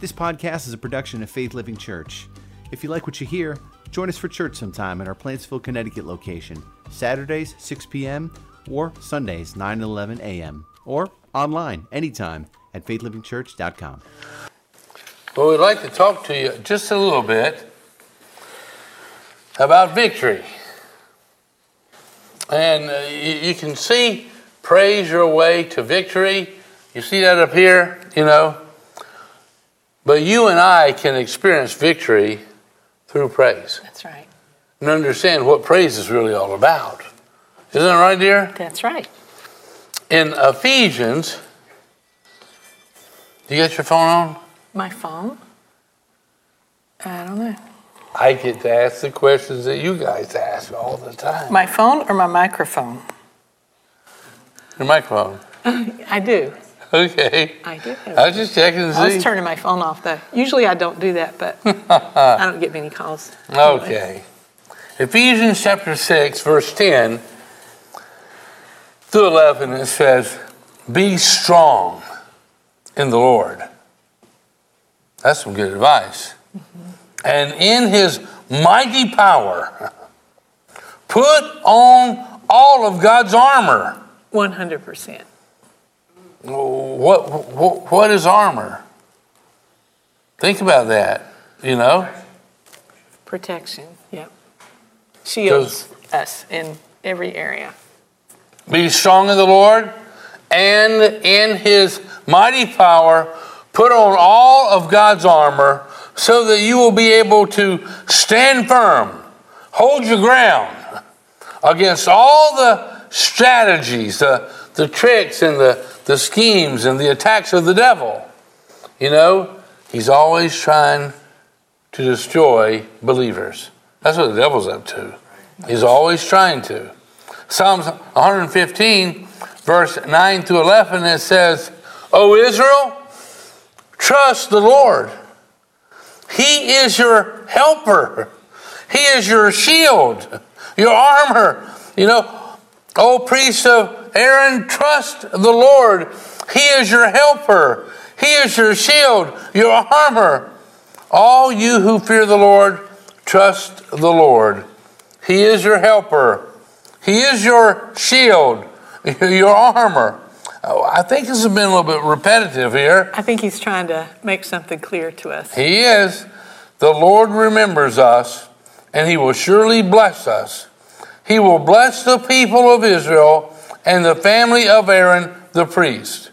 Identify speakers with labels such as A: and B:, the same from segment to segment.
A: This podcast is a production of Faith Living Church. If you like what you hear, join us for church sometime at our Plantsville, Connecticut location, Saturdays, 6 p.m., or Sundays, 9 and 11 a.m., or online anytime at faithlivingchurch.com.
B: Well, we'd like to talk to you just a little bit about victory. And uh, you, you can see praise your way to victory. You see that up here, you know. But you and I can experience victory through praise
C: That's right.
B: and understand what praise is really all about. Isn't that right, dear?
C: That's right.
B: In Ephesians, do you get your phone on?
C: My phone? I don't know.
B: I get to ask the questions that you guys ask all the time.
C: My phone or my microphone?
B: Your microphone.
C: I do.
B: Okay.
C: I do.
B: I was just checking to
C: I was turning my phone off though. Usually I don't do that, but I don't get many calls.
B: Okay. Ephesians chapter 6, verse 10 through 11, it says, Be strong in the Lord. That's some good advice. Mm-hmm. And in his mighty power, put on all of God's armor.
C: 100%.
B: What, what, what is armor? Think about that, you know?
C: Protection. Yep. Shields us in every area.
B: Be strong in the Lord and in his mighty power. Put on all of God's armor so that you will be able to stand firm, hold your ground against all the strategies, the, the tricks, and the, the schemes and the attacks of the devil. You know, he's always trying to destroy believers. That's what the devil's up to. He's always trying to. Psalms 115, verse 9 to 11, it says, O Israel, trust the Lord. He is your helper, He is your shield, your armor. You know, O priests of Aaron, trust the Lord. He is your helper, He is your shield, your armor. All you who fear the Lord, trust the Lord. He is your helper. He is your shield, your armor. Oh, I think this has been a little bit repetitive here.
C: I think he's trying to make something clear to us.
B: He is. The Lord remembers us, and He will surely bless us. He will bless the people of Israel and the family of Aaron the priest.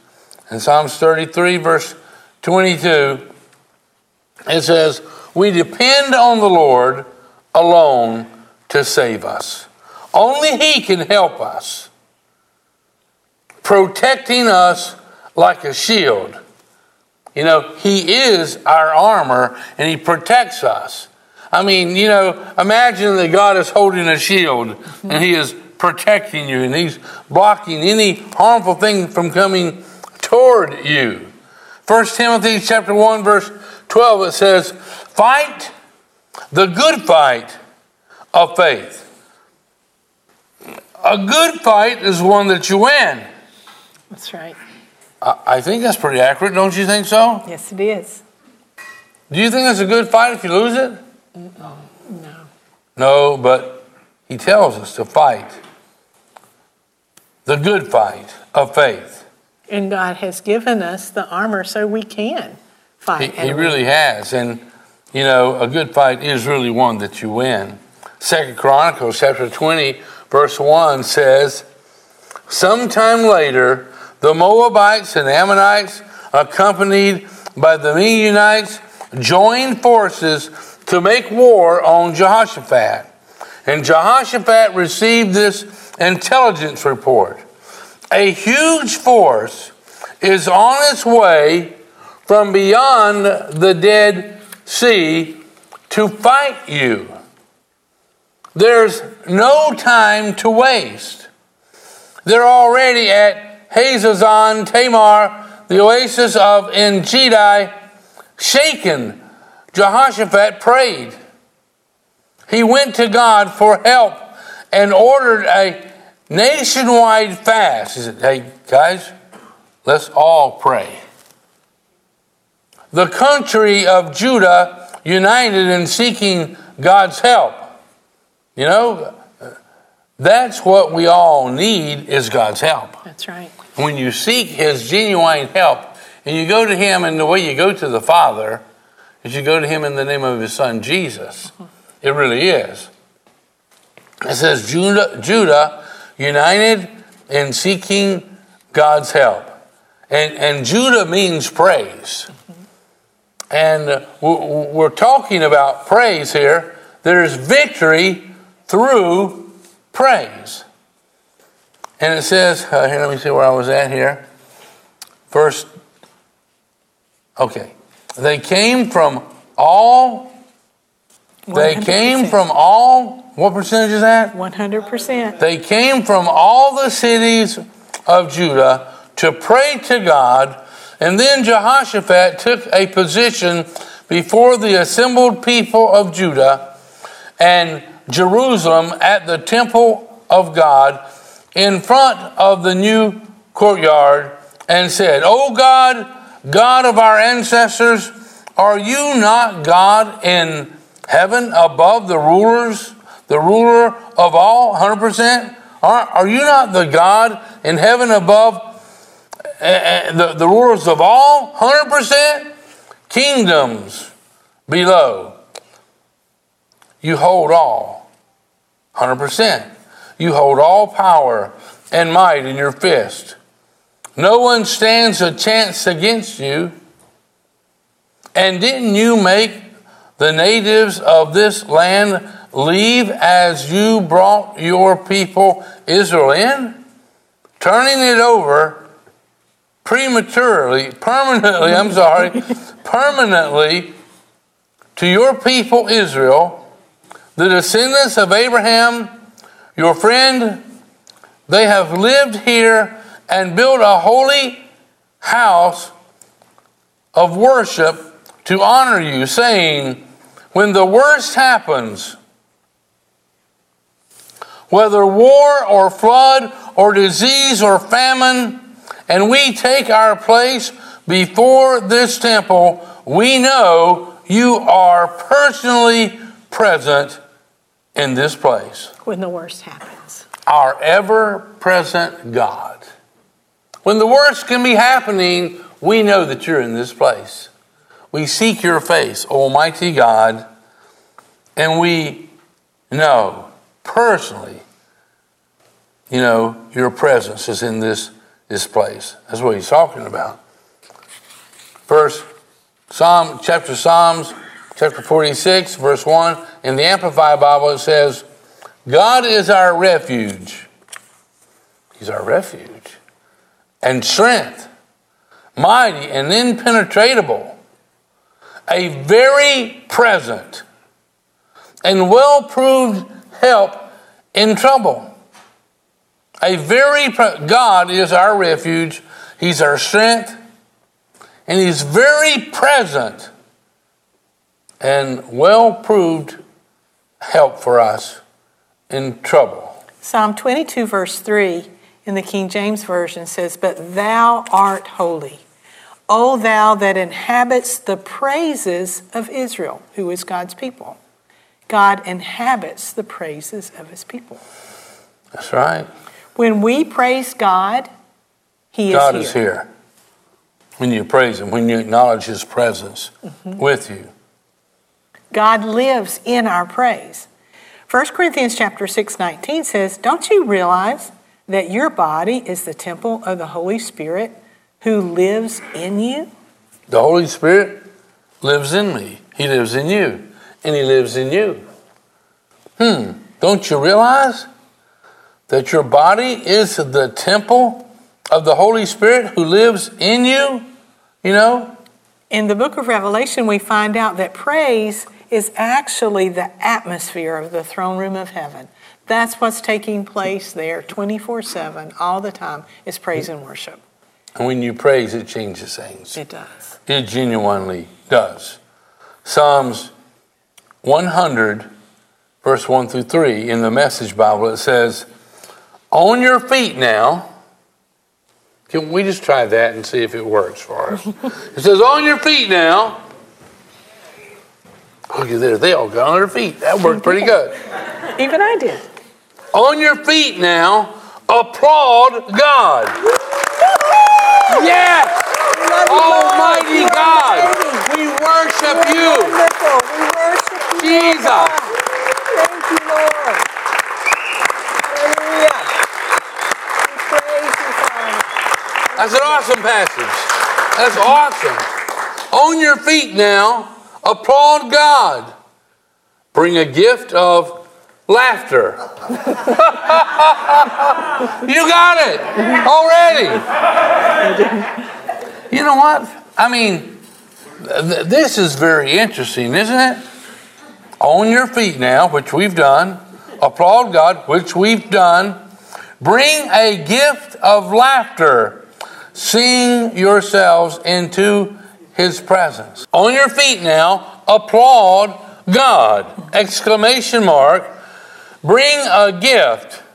B: In Psalms 33, verse 22, it says, We depend on the Lord alone to save us. Only He can help us, protecting us like a shield. You know, He is our armor and He protects us. I mean, you know, imagine that God is holding a shield and He is protecting you and He's blocking any harmful thing from coming toward you. 1 Timothy chapter 1, verse 12, it says, Fight the good fight of faith. A good fight is one that you win.
C: That's right.
B: I I think that's pretty accurate, don't you think so?
C: Yes, it is.
B: Do you think that's a good fight if you lose it?
C: Uh, no.
B: No, but he tells us to fight the good fight of faith.
C: And God has given us the armor so we can fight.
B: he
C: and
B: really has. And, you know, a good fight is really one that you win. Second Chronicles chapter 20, verse 1 says, Sometime later, the Moabites and Ammonites, accompanied by the Meunites, joined forces to make war on Jehoshaphat. And Jehoshaphat received this intelligence report. A huge force is on its way from beyond the Dead Sea to fight you. There's no time to waste. They're already at Hazazon Tamar, the oasis of Engedi, shaken. Jehoshaphat prayed. He went to God for help and ordered a nationwide fast. He said, Hey, guys, let's all pray. the country of Judah united in seeking God's help. You know, that's what we all need is God's help.
C: That's right.
B: When you seek his genuine help and you go to him and the way you go to the Father you go to him in the name of his son Jesus. It really is. It says Judah, Judah united in seeking God's help. And, and Judah means praise. And we're talking about praise here. There's victory through praise. And it says, uh, here, let me see where I was at here. First, okay. They came from all, they
C: 100%.
B: came from all, what percentage is that?
C: 100%.
B: They came from all the cities of Judah to pray to God, and then Jehoshaphat took a position before the assembled people of Judah and Jerusalem at the temple of God in front of the new courtyard and said, O God, God of our ancestors, are you not God in heaven above the rulers, the ruler of all, 100%? Are, are you not the God in heaven above uh, the, the rulers of all, 100%? Kingdoms below. You hold all, 100%. You hold all power and might in your fist. No one stands a chance against you. And didn't you make the natives of this land leave as you brought your people Israel in? Turning it over prematurely, permanently, I'm sorry, permanently to your people Israel, the descendants of Abraham, your friend, they have lived here and build a holy house of worship to honor you, saying, When the worst happens, whether war or flood or disease or famine, and we take our place before this temple, we know you are personally present in this place.
C: When the worst happens.
B: Our ever present God. When the worst can be happening, we know that you're in this place. We seek your face, Almighty God, and we know personally, you know, your presence is in this, this place. That's what he's talking about. First, Psalm, chapter Psalms, chapter 46, verse 1. In the Amplified Bible, it says, God is our refuge. He's our refuge and strength, mighty and impenetrable, a very present and well proved help in trouble. A very pre- God is our refuge, He's our strength, and He's very present and well proved help for us in trouble.
C: Psalm 22, verse 3 in the King James Version says, But thou art holy, O thou that inhabits the praises of Israel, who is God's people. God inhabits the praises of his people.
B: That's right.
C: When we praise God, he is here.
B: God is here. When you praise Him, when you acknowledge His presence mm-hmm. with you.
C: God lives in our praise. 1 Corinthians chapter 6, 19 says, Don't you realize that your body is the temple of the Holy Spirit who lives in you?
B: The Holy Spirit lives in me. He lives in you. And He lives in you. Hmm. Don't you realize that your body is the temple of the Holy Spirit who lives in you? You know?
C: In the book of Revelation, we find out that praise is actually the atmosphere of the throne room of heaven. That's what's taking place there 24 7, all the time, is praise and worship.
B: And when you praise, it changes things.
C: It does.
B: It genuinely does. Psalms 100, verse 1 through 3, in the Message Bible, it says, On your feet now, Can we just try that and see if it works for us? it says, On your feet now. Look at there. They all got on their feet. That worked pretty good.
C: Even I did.
B: On your feet now. Applaud God. Yes. Almighty God. We worship you.
C: We worship you.
B: Jesus.
C: Thank you, Lord. Hallelujah. We praise you, Father.
B: That's an awesome passage. That's awesome. On your feet now, applaud God. Bring a gift of laughter. you got it already. You know what? I mean, th- this is very interesting, isn't it? On your feet now, which we've done. Applaud God, which we've done. Bring a gift of laughter. Sing yourselves into his presence. On your feet now, applaud God. Exclamation mark. Bring a gift.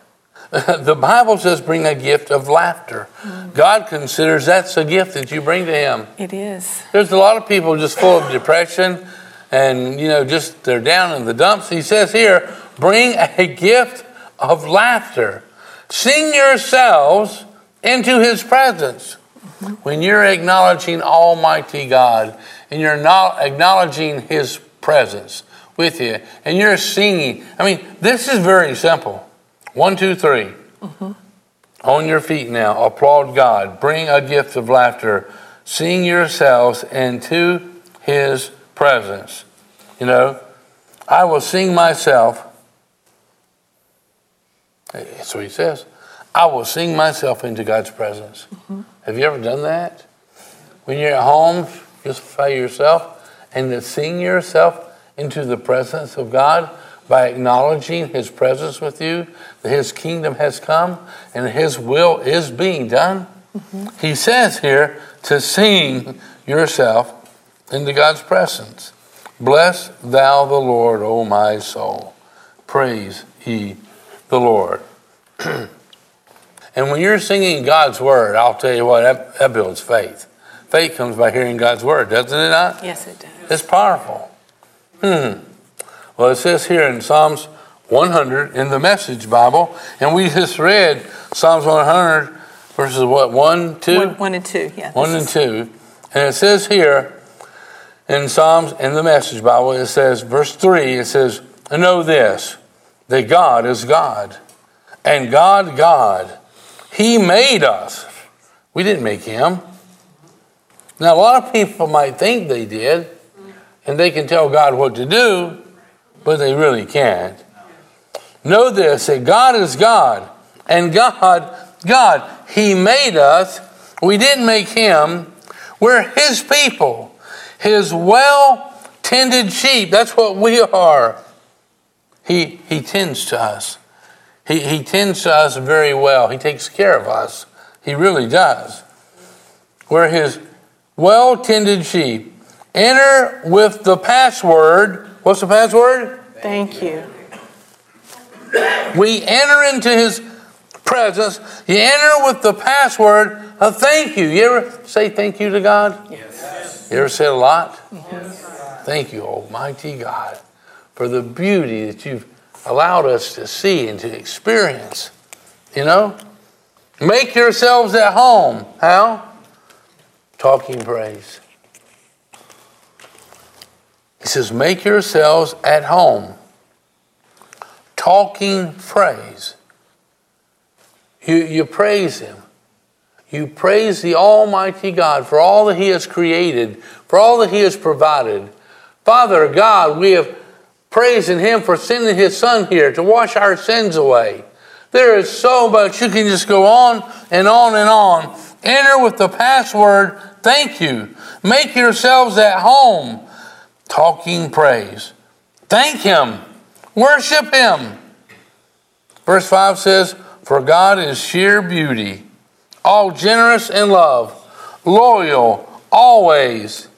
B: The Bible says bring a gift of laughter. Mm. God considers that's a gift that you bring to him.
C: It is.
B: There's a lot of people just full of depression and, you know, just they're down in the dumps. He says here, bring a gift of laughter. Sing yourselves into his presence. Mm-hmm. When you're acknowledging Almighty God and you're not acknowledging his presence with you and you're singing, I mean, this is very simple. One, two, three. Mm-hmm. On your feet now, applaud God. Bring a gift of laughter. Sing yourselves into his presence. You know, I will sing myself. That's what he says. I will sing myself into God's presence. Mm-hmm. Have you ever done that? When you're at home, just by yourself, and to sing yourself into the presence of God by acknowledging His presence with you, that His kingdom has come and His will is being done. Mm-hmm. He says here to sing yourself into God's presence. Bless thou the Lord, O my soul. Praise ye the Lord. and when you're singing God's word, I'll tell you what, that, that builds faith. Faith comes by hearing God's word, doesn't it not?
C: Yes, it does.
B: It's powerful. Hmm. Well, it says here in Psalms 100 in the Message Bible, and we just read Psalms 100 verses what, 1, 2?
C: One, one and two. Yeah.
B: One
C: this
B: and
C: is-
B: two. And it says here in Psalms, in the Message Bible, it says, verse three, it says, Know this, that God is God, and God, God. He made us. We didn't make him. Now, a lot of people might think they did, and they can tell God what to do, but they really can't. Know this, that God is God, and God, God, He made us. We didn't make Him. We're His people, His well tended sheep. That's what we are. He, he tends to us. He, he tends to us very well. He takes care of us. He really does. We're His well tended sheep. Enter with the password. What's the password?
C: Thank you.
B: We enter into his presence. You enter with the password of thank you. You ever say thank you to God? Yes. You ever say a lot? Thank you, Almighty God, for the beauty that you've allowed us to see and to experience. You know? Make yourselves at home. How? Talking praise. He says, make yourselves at home talking praise. You, you praise Him. You praise the Almighty God for all that He has created, for all that He has provided. Father God, we have praising Him for sending His Son here to wash our sins away. There is so much. You can just go on and on and on. Enter with the password, thank you. Make yourselves at home talking praise. Thank Him. Worship Him. Verse 5 says, For God is sheer beauty, all generous in love, loyal, always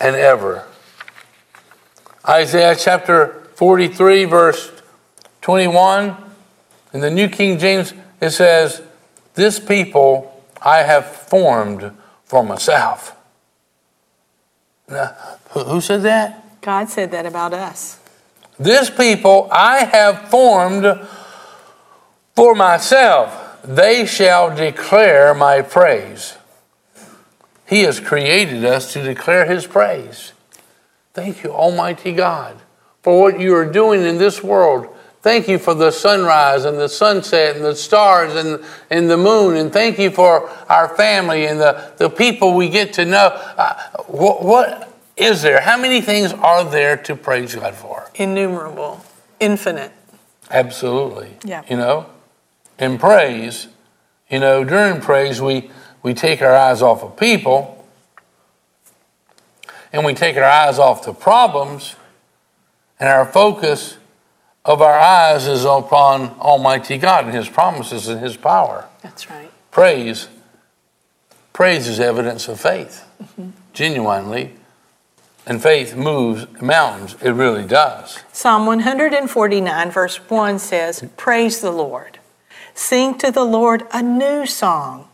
B: and ever. Isaiah chapter 43, verse 21, in the New King James, it says, This people I have formed for myself. Who said that?
C: God said that about us.
B: This people I have formed for myself. They shall declare my praise. He has created us to declare his praise. Thank you, Almighty God, for what you are doing in this world. Thank you for the sunrise and the sunset and the stars and, and the moon. And thank you for our family and the, the people we get to know. Uh, what, what is there? How many things are there to praise God for?
C: Innumerable, infinite.
B: Absolutely.
C: Yeah.
B: You know, in praise, you know, during praise, we, we take our eyes off of people and we take our eyes off the problems, and our focus of our eyes is upon Almighty God and His promises and His power.
C: That's right.
B: Praise, praise is evidence of faith, mm-hmm. genuinely. And faith moves mountains. It really does.
C: Psalm 149, verse 1 says, Praise the Lord. Sing to the Lord a new song.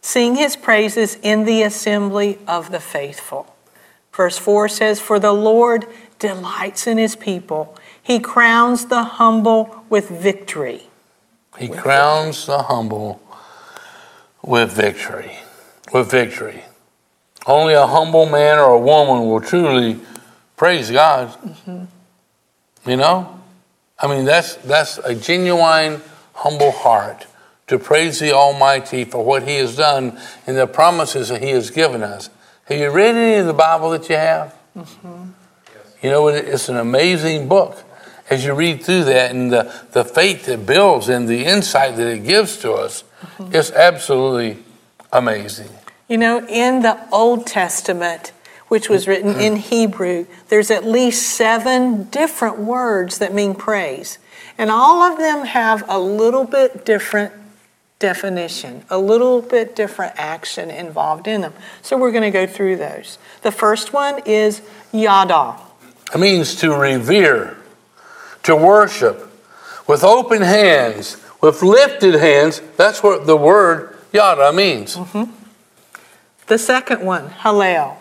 C: Sing his praises in the assembly of the faithful. Verse 4 says, For the Lord delights in his people, he crowns the humble with victory.
B: He crowns the humble with victory. With victory. Only a humble man or a woman will truly praise God. Mm-hmm. You know? I mean, that's, that's a genuine, humble heart to praise the Almighty for what He has done and the promises that He has given us. Have you read any of the Bible that you have? Mm-hmm. You know, it- it's an amazing book. As you read through that and the, the faith it builds and the insight that it gives to us, it's absolutely amazing.
C: You know, in the Old Testament, which was written in Hebrew, there's at least seven different words that mean praise. And all of them have a little bit different definition, a little bit different action involved in them. So we're going to go through those. The first one is yada.
B: It means to revere, to worship, with open hands, with lifted hands. That's what the word yada means. Mm-hmm.
C: The second one, hallel.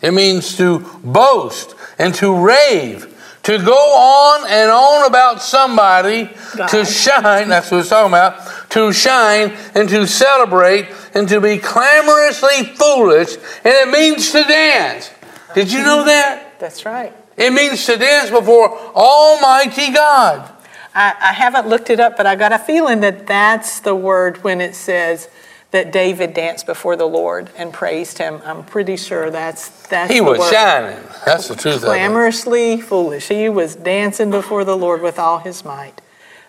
B: It means to boast and to rave, to go on and on about somebody, to shine. That's what it's talking about. To shine and to celebrate and to be clamorously foolish. And it means to dance. Did you know mm-hmm. that?
C: That's right.
B: It means to dance before Almighty God.
C: I, I haven't looked it up, but I got a feeling that that's the word when it says that David danced before the Lord and praised him. I'm pretty sure that's that's
B: He was
C: word.
B: shining. That's the truth of it.
C: Clamorously foolish. He was dancing before the Lord with all his might.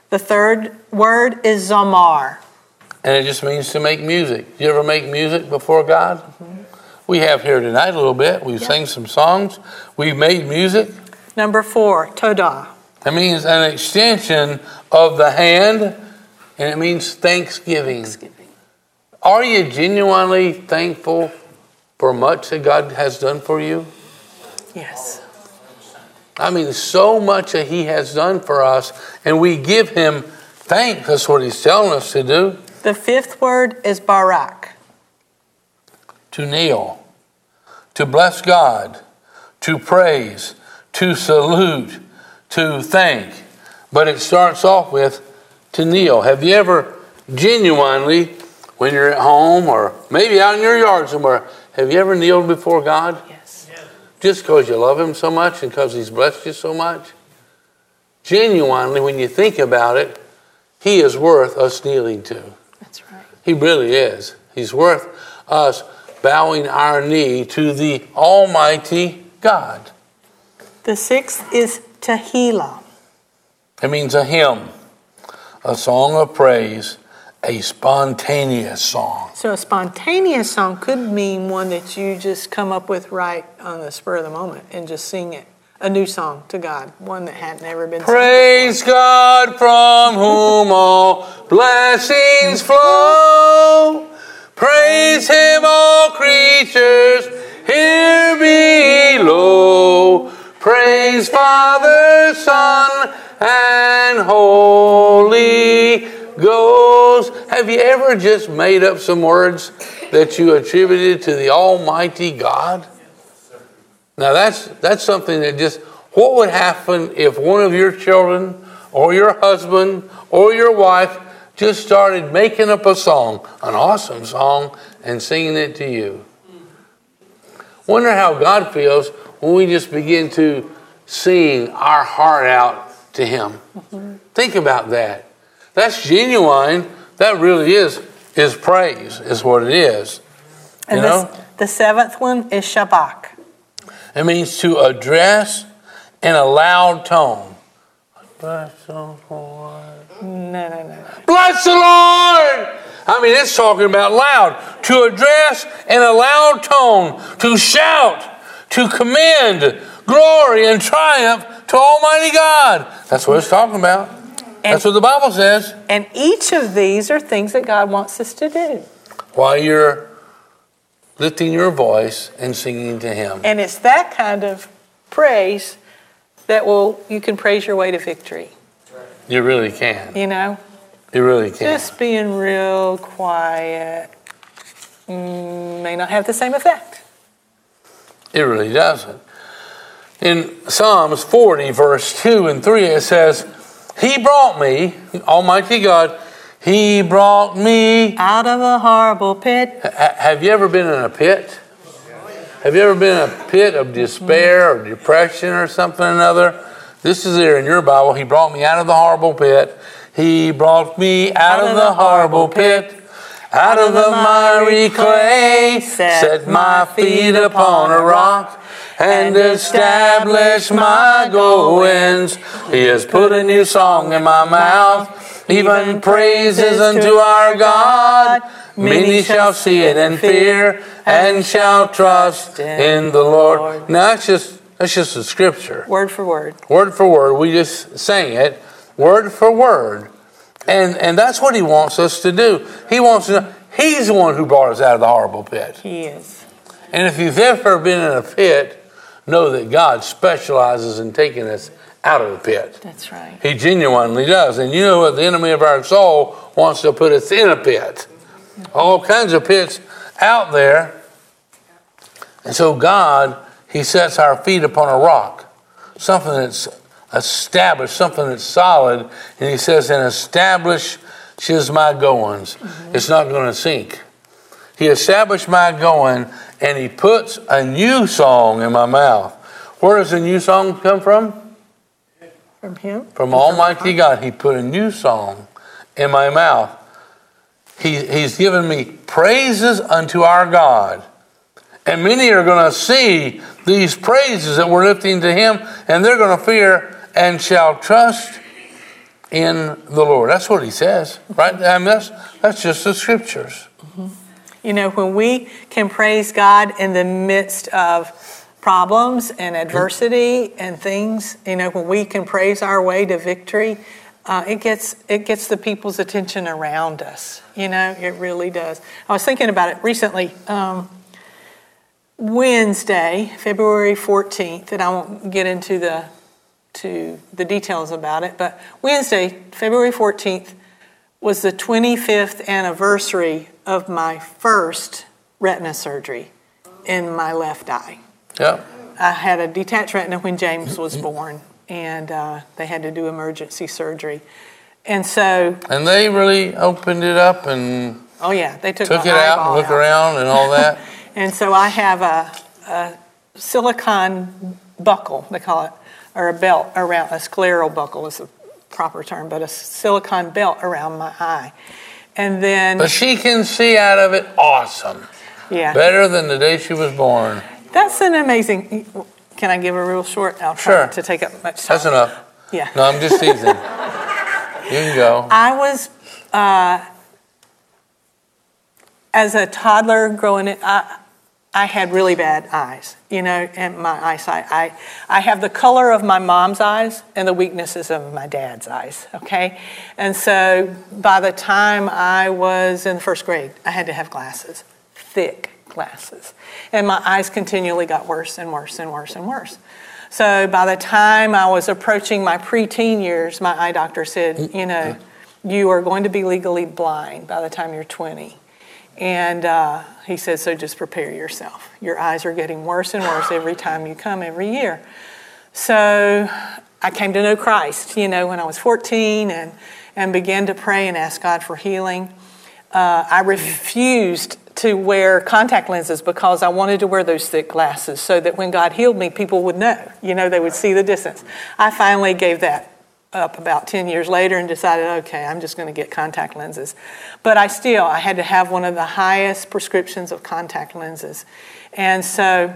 C: The third word is zamar.
B: And it just means to make music. You ever make music before God? Mm-hmm. We have here tonight a little bit. We've sang some songs. We've made music.
C: Number four, todah.
B: That means an extension of the hand, and it means thanksgiving. thanksgiving. Are you genuinely thankful for much that God has done for you?
C: Yes.
B: I mean, so much that He has done for us, and we give Him thanks. That's what He's telling us to do.
C: The fifth word is barak.
B: to kneel, to bless God, to praise, to salute, to thank. But it starts off with to kneel. Have you ever genuinely, when you're at home or maybe out in your yard somewhere, have you ever kneeled before God
C: Yes.
B: just because you love Him so much and because He's blessed you so much? Genuinely, when you think about it, He is worth us kneeling to.
C: That's right.
B: He really is. He's worth us bowing our knee to the Almighty God.
C: The sixth is tehillah.
B: It means a hymn, a song of praise, a spontaneous song.
C: So a spontaneous song could mean one that you just come up with right on the spur of the moment and just sing it. A new song to God, one that had never been sung
B: Praise God from whom all blessings flow. Praise Him, all creatures here below. Praise Father, Son, and Holy Ghost. Have you ever just made up some words that you attributed to the Almighty God? Now that's that's something that just what would happen if one of your children or your husband or your wife just started making up a song, an awesome song, and singing it to you? Wonder how God feels when we just begin to sing our heart out to Him. Mm-hmm. Think about that. That's genuine. That really is is praise, is what it is.
C: And you know? the seventh one is Shabach.
B: It means to address in a loud tone. Bless the Lord.
C: No, no, no, no.
B: Bless the Lord! I mean, it's talking about loud. To address in a loud tone, to shout, to commend glory and triumph to Almighty God. That's what it's talking about. And, That's what the Bible says.
C: And each of these are things that God wants us to do.
B: While you're lifting your voice and singing to Him.
C: And it's that kind of praise that will you can praise your way to victory.
B: You really can.
C: You know?
B: You really can.
C: Just being real quiet mm, may not have the same effect.
B: It really doesn't. In Psalms 40, verse 2 and 3, it says, He brought me, Almighty God, He brought me
C: out of a horrible pit.
B: H- have you ever been in a pit? Have you ever been in a pit of despair or depression or something or another? This is there in your Bible. He brought me out of the horrible pit. He brought me out, out of the horrible pit. Out of the miry clay, set my feet upon a rock and establish my goings. He has put a new song in my mouth, even praises unto our God. Many shall see it and fear, and shall trust in the Lord. Now that's just that's just a scripture.
C: Word for word.
B: Word for word. We just sang it, word for word. And and that's what he wants us to do. He wants to know, He's the one who brought us out of the horrible pit.
C: He is.
B: And if you've ever been in a pit, know that God specializes in taking us out of the pit.
C: That's right.
B: He genuinely does. And you know what? The enemy of our soul wants to put us in a pit. All kinds of pits out there. And so God, He sets our feet upon a rock, something that's established, something that's solid. And He says, and establish my goings. Mm-hmm. It's not going to sink. He established my going and he puts a new song in my mouth. Where does the new song come from?
C: From him?
B: From Almighty God. He put a new song in my mouth. He, he's given me praises unto our God. And many are going to see these praises that we're lifting to Him, and they're going to fear and shall trust in the Lord. That's what He says, right? I mean, that's, that's just the scriptures.
C: Mm-hmm. You know, when we can praise God in the midst of problems and adversity and things, you know, when we can praise our way to victory, uh, it gets it gets the people's attention around us. You know, it really does. I was thinking about it recently. Um, Wednesday, February fourteenth, and I won't get into the to the details about it, but Wednesday, February fourteenth, was the twenty fifth anniversary of my first retina surgery in my left eye.
B: Yeah.
C: I had a detached retina when James was born, and uh, they had to do emergency surgery. And so.
B: And they really opened it up and.
C: Oh yeah, they took,
B: took it out and looked around and all that.
C: and so I have a, a silicon buckle, they call it, or a belt around a scleral buckle is the proper term, but a silicon belt around my eye. And then.
B: But she can see out of it awesome.
C: Yeah.
B: Better than the day she was born.
C: That's an amazing. Can I give a real short? I'll try
B: sure.
C: to take up much time.
B: That's enough.
C: Yeah.
B: No, I'm just teasing. you can go.
C: I was, uh, as a toddler growing up, I, I had really bad eyes, you know, and my eyesight. I, I have the color of my mom's eyes and the weaknesses of my dad's eyes, okay? And so by the time I was in the first grade, I had to have glasses, thick glasses. And my eyes continually got worse and worse and worse and worse. So by the time I was approaching my preteen years, my eye doctor said, you know, you are going to be legally blind by the time you're 20 And uh, he said, So just prepare yourself. Your eyes are getting worse and worse every time you come every year. So I came to know Christ, you know, when I was 14 and, and began to pray and ask God for healing. Uh, I refused to wear contact lenses because I wanted to wear those thick glasses so that when God healed me, people would know. You know, they would see the distance. I finally gave that up about 10 years later and decided, okay, I'm just going to get contact lenses. But I still, I had to have one of the highest prescriptions of contact lenses. And so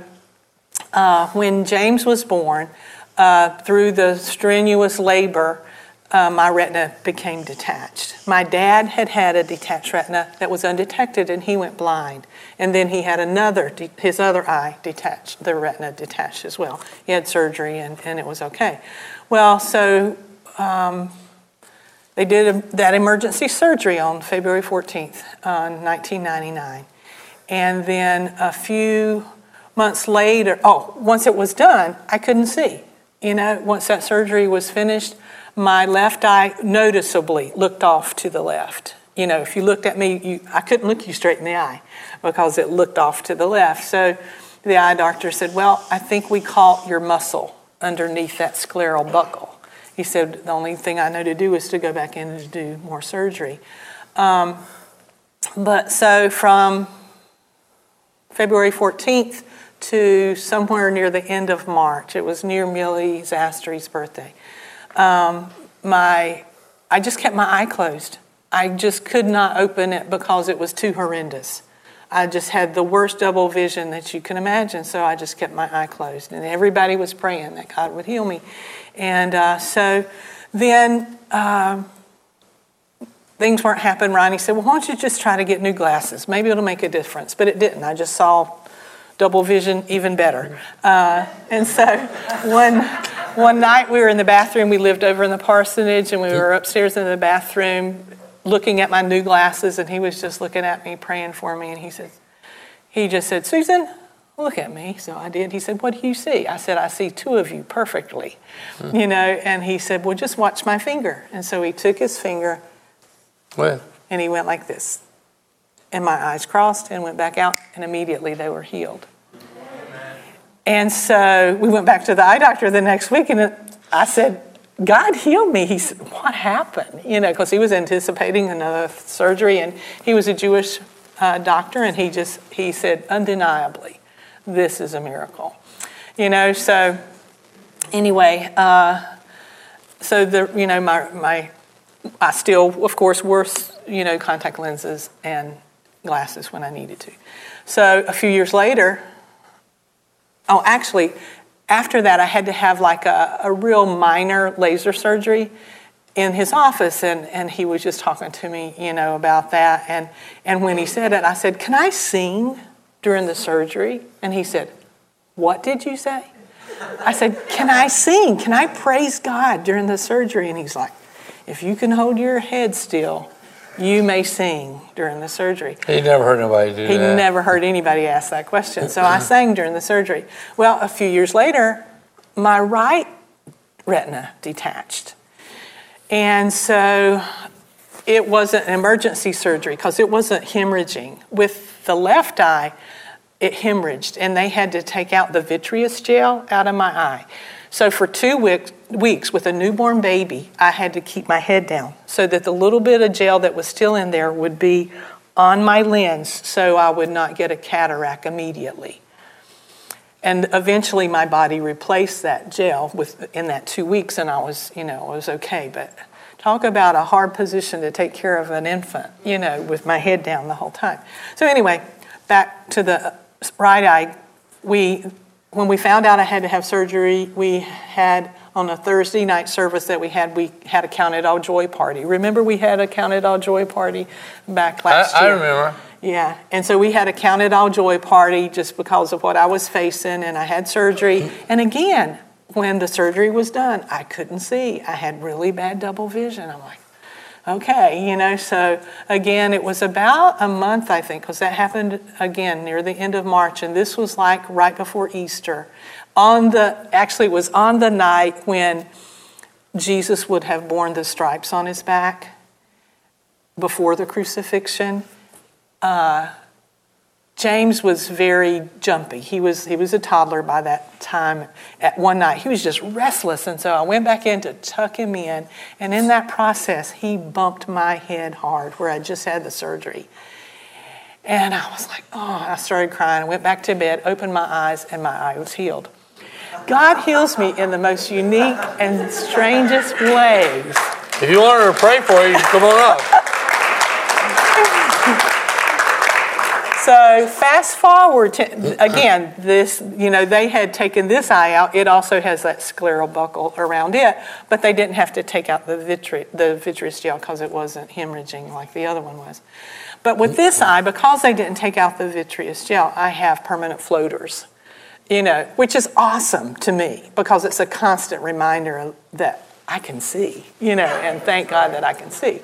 C: uh, when James was born, uh, through the strenuous labor, uh, my retina became detached. My dad had had a detached retina that was undetected and he went blind. And then he had another, his other eye detached, the retina detached as well. He had surgery and, and it was okay. Well, so um, they did a, that emergency surgery on February 14th, uh, 1999. And then a few months later, oh, once it was done, I couldn't see. You know, once that surgery was finished, my left eye noticeably looked off to the left. You know, if you looked at me, you, I couldn't look you straight in the eye because it looked off to the left. So the eye doctor said, Well, I think we caught your muscle underneath that scleral buckle. He said, The only thing I know to do is to go back in and do more surgery. Um, but so from February 14th to somewhere near the end of March, it was near Millie Zastry's birthday, um, my, I just kept my eye closed. I just could not open it because it was too horrendous. I just had the worst double vision that you can imagine, so I just kept my eye closed. And everybody was praying that God would heal me. And uh, so then uh, things weren't happening right. He said, Well, why don't you just try to get new glasses? Maybe it'll make a difference. But it didn't. I just saw double vision even better. Uh, and so one, one night we were in the bathroom. We lived over in the parsonage, and we were upstairs in the bathroom looking at my new glasses. And he was just looking at me, praying for me. And he said, He just said, Susan, look at me. So I did. He said, What do you see? I said, I see two of you perfectly. Hmm. You know, and he said, Well, just watch my finger. And so he took his finger
B: what?
C: and he went like this. And my eyes crossed and went back out, and immediately they were healed. And so we went back to the eye doctor the next week, and I said, God healed me. He said, What happened? You know, because he was anticipating another surgery, and he was a Jewish uh, doctor, and he just, he said, undeniably, this is a miracle. You know, so anyway, uh, so the, you know, my, my, I still, of course, wore, you know, contact lenses and glasses when I needed to. So a few years later, oh, actually, after that, I had to have like a, a real minor laser surgery in his office and, and he was just talking to me you know about that and, and when he said it i said can i sing during the surgery and he said what did you say i said can i sing can i praise god during the surgery and he's like if you can hold your head still you may sing during the surgery.
B: He never heard anybody do
C: he
B: that.
C: He never heard anybody ask that question. So I sang during the surgery. Well, a few years later, my right retina detached. And so it wasn't an emergency surgery because it wasn't hemorrhaging. With the left eye, it hemorrhaged, and they had to take out the vitreous gel out of my eye. So for two weeks, weeks with a newborn baby, I had to keep my head down so that the little bit of gel that was still in there would be on my lens so I would not get a cataract immediately. And eventually my body replaced that gel with, in that two weeks and I was, you know, I was okay. But talk about a hard position to take care of an infant, you know, with my head down the whole time. So anyway, back to the uh, right eye, we, when we found out I had to have surgery, we had on a Thursday night service that we had, we had a Count It All Joy party. Remember we had a Count It All Joy party back last
B: I,
C: year?
B: I remember.
C: Yeah, and so we had a Count It All Joy party just because of what I was facing, and I had surgery. And again, when the surgery was done, I couldn't see. I had really bad double vision. I'm like, okay, you know, so again, it was about a month, I think, because that happened again near the end of March, and this was like right before Easter on the actually it was on the night when Jesus would have borne the stripes on his back before the crucifixion. Uh, James was very jumpy. He was he was a toddler by that time. At one night, he was just restless, and so I went back in to tuck him in. And in that process, he bumped my head hard where I just had the surgery. And I was like, oh, I started crying. I went back to bed, opened my eyes, and my eye was healed. God heals me in the most unique and strangest ways.
B: If you want her to pray for you, come on up.
C: So fast forward to again, this you know they had taken this eye out. It also has that scleral buckle around it, but they didn't have to take out the the vitreous gel because it wasn't hemorrhaging like the other one was. But with this eye, because they didn't take out the vitreous gel, I have permanent floaters. You know, which is awesome to me because it's a constant reminder that I can see. You know, and thank God that I can see.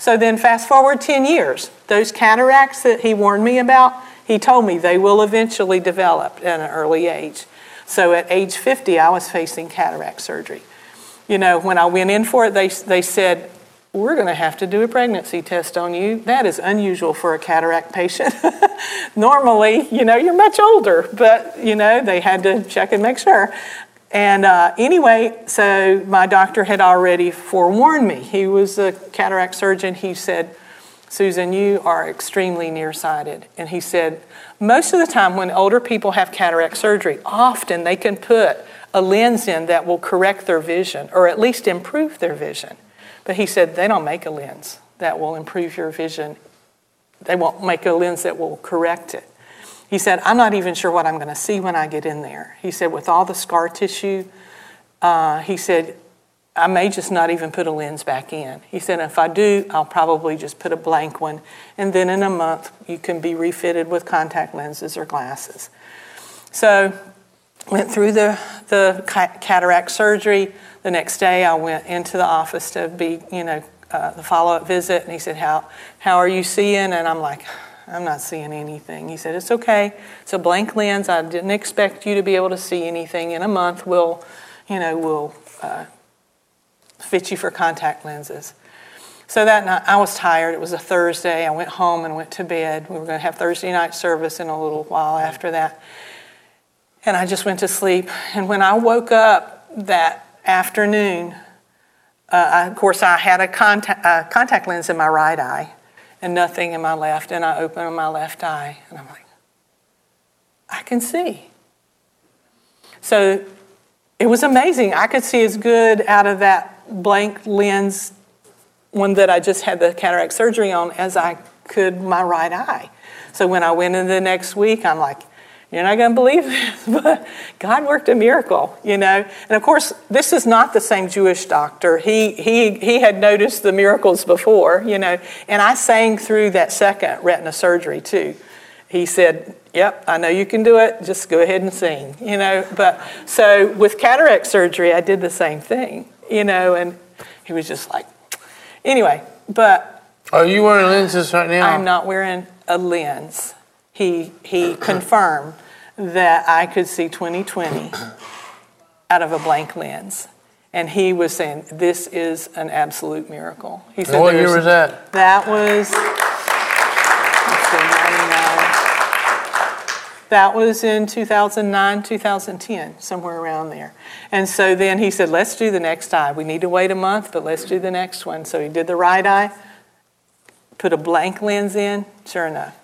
C: So then, fast forward 10 years, those cataracts that he warned me about, he told me they will eventually develop at an early age. So at age 50, I was facing cataract surgery. You know, when I went in for it, they, they said, We're going to have to do a pregnancy test on you. That is unusual for a cataract patient. Normally, you know, you're much older, but, you know, they had to check and make sure. And uh, anyway, so my doctor had already forewarned me. He was a cataract surgeon. He said, Susan, you are extremely nearsighted. And he said, most of the time when older people have cataract surgery, often they can put a lens in that will correct their vision or at least improve their vision. But he said, they don't make a lens that will improve your vision. They won't make a lens that will correct it. He said, I'm not even sure what I'm going to see when I get in there. He said, with all the scar tissue, uh, he said, I may just not even put a lens back in. He said, if I do, I'll probably just put a blank one. And then in a month, you can be refitted with contact lenses or glasses. So, went through the, the cataract surgery. The next day, I went into the office to be, you know, uh, the follow up visit. And he said, how, how are you seeing? And I'm like, I'm not seeing anything. He said, It's okay. It's a blank lens. I didn't expect you to be able to see anything. In a month, we'll, you know, we'll uh, fit you for contact lenses. So that night, I was tired. It was a Thursday. I went home and went to bed. We were going to have Thursday night service in a little while after that. And I just went to sleep. And when I woke up that afternoon, uh, I, of course, I had a contact, uh, contact lens in my right eye and nothing in my left. And I open my left eye and I'm like, I can see. So it was amazing. I could see as good out of that blank lens, one that I just had the cataract surgery on, as I could my right eye. So when I went in the next week, I'm like, you're not going to believe this, but God worked a miracle, you know. And of course, this is not the same Jewish doctor. He, he, he had noticed the miracles before, you know. And I sang through that second retina surgery too. He said, Yep, I know you can do it. Just go ahead and sing, you know. But so with cataract surgery, I did the same thing, you know. And he was just like, anyway, but.
B: Are you wearing lenses right now?
C: I'm not wearing a lens he, he confirmed that I could see 2020 out of a blank lens. And he was saying, This is an absolute miracle. He
B: said, What year was that?
C: That was, That was in 2009, 2010, somewhere around there. And so then he said, Let's do the next eye. We need to wait a month, but let's do the next one. So he did the right eye, put a blank lens in, sure enough.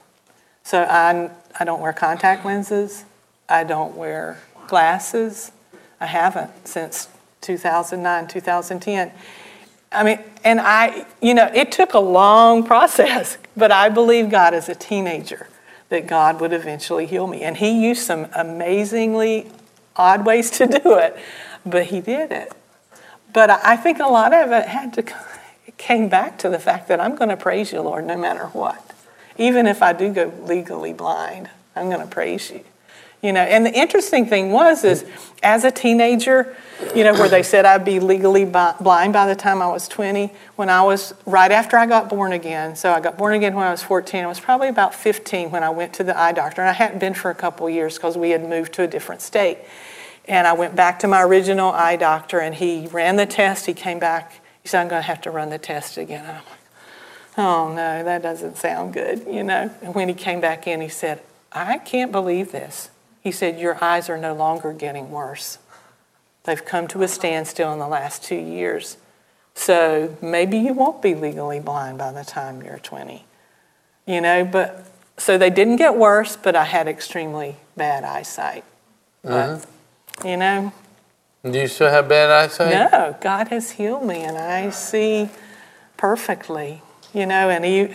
C: So I, I don't wear contact lenses. I don't wear glasses. I haven't since 2009, 2010. I mean, and I, you know, it took a long process, but I believe God as a teenager that God would eventually heal me. And He used some amazingly odd ways to do it, but He did it. But I think a lot of it had to, it came back to the fact that I'm going to praise you, Lord, no matter what. Even if I do go legally blind, I'm going to praise you. You know, and the interesting thing was is as a teenager, you know, where they said I'd be legally blind by the time I was 20, when I was right after I got born again. So I got born again when I was 14. I was probably about 15 when I went to the eye doctor, and I hadn't been for a couple years because we had moved to a different state. And I went back to my original eye doctor, and he ran the test. He came back. He said, "I'm going to have to run the test again." Oh no, that doesn't sound good, you know. And when he came back in, he said, I can't believe this. He said, Your eyes are no longer getting worse. They've come to a standstill in the last two years. So maybe you won't be legally blind by the time you're 20. You know, but so they didn't get worse, but I had extremely bad eyesight. But, mm-hmm. you know,
B: Do you still have bad eyesight?
C: no, God has healed me and I see perfectly, you know, and he,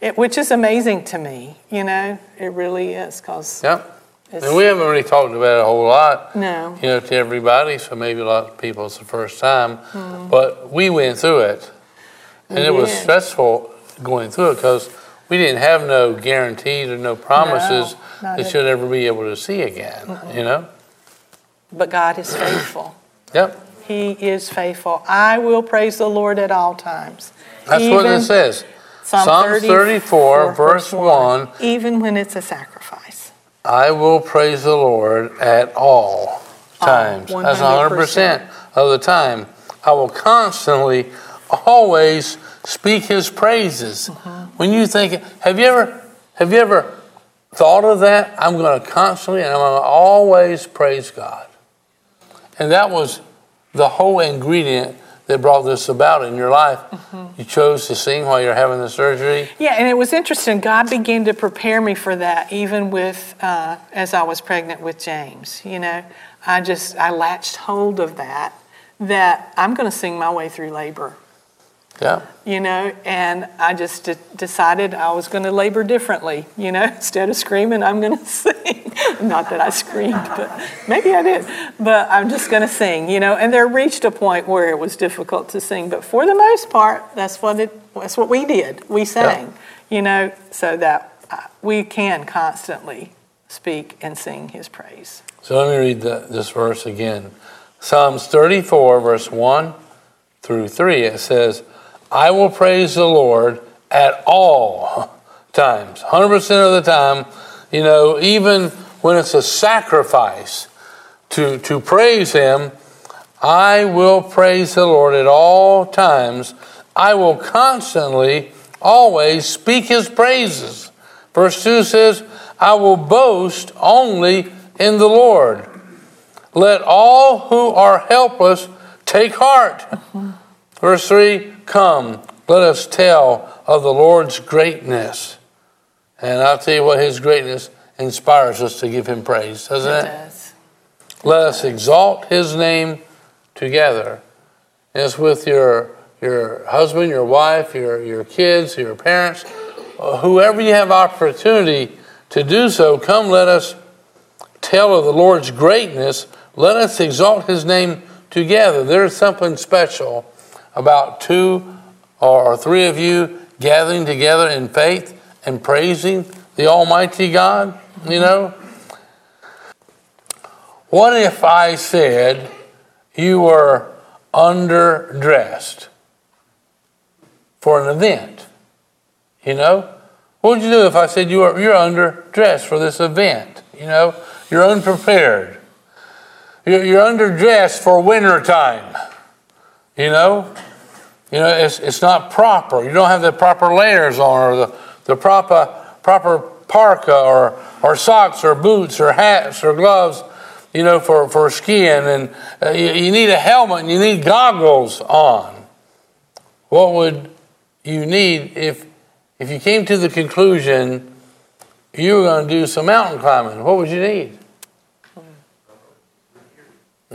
C: it, which is amazing to me, you know, it really is because
B: Yep. And we haven't really talked about it a whole lot,
C: no,
B: you know, to everybody. So maybe a lot of people it's the first time,
C: Hmm.
B: but we went through it, and it was stressful going through it because we didn't have no guarantees or no promises
C: No,
B: that you'll ever be able to see again. You know.
C: but God is faithful.
B: Yep.
C: He is faithful. I will praise the Lord at all times.
B: That's what it says.
C: Psalm
B: Psalms 34, verse 1.
C: Even when it's a sacrifice.
B: I will praise the Lord at all times. That's 100% of the time. I will constantly, always speak his praises. Mm-hmm. When you think, have you ever, have you ever thought of that? I'm going to constantly and I'm going to always praise God. And that was the whole ingredient that brought this about in your life. You chose to sing while you're having the surgery.
C: Yeah, and it was interesting. God began to prepare me for that, even with uh, as I was pregnant with James. You know, I just I latched hold of that. That I'm going to sing my way through labor.
B: Yeah.
C: You know, and I just de- decided I was going to labor differently. You know, instead of screaming, I'm going to sing. Not that I screamed, but maybe I did. But I'm just going to sing. You know, and there reached a point where it was difficult to sing, but for the most part, that's what it. That's what we did. We sang. You know, so that uh, we can constantly speak and sing His praise.
B: So let me read the, this verse again. Psalms 34, verse 1 through 3. It says, I will praise the Lord at all times, 100% of the time. You know, even when it's a sacrifice to, to praise Him, I will praise the Lord at all times. I will constantly, always speak His praises. Verse 2 says, I will boast only in the Lord. Let all who are helpless take heart. Verse 3 Come, let us tell of the Lord's greatness. And I'll tell you what, his greatness inspires us to give him praise, doesn't it?
C: does.
B: Let us exalt his name together. And it's with your, your husband, your wife, your, your kids, your parents, whoever you have opportunity to do so, come let us tell of the Lord's greatness. Let us exalt his name together. There's something special about two or three of you gathering together in faith and praising the Almighty God, you know? What if I said you were underdressed for an event? You know? What would you do if I said you were you're underdressed for this event? You know, you're unprepared. You're, you're underdressed for winter time. You know? You know, it's, it's not proper. You don't have the proper layers on or the, the proper proper parka or, or socks or boots or hats or gloves, you know, for, for skiing. And uh, you, you need a helmet and you need goggles on. What would you need if, if you came to the conclusion you were going to do some mountain climbing? What would you need?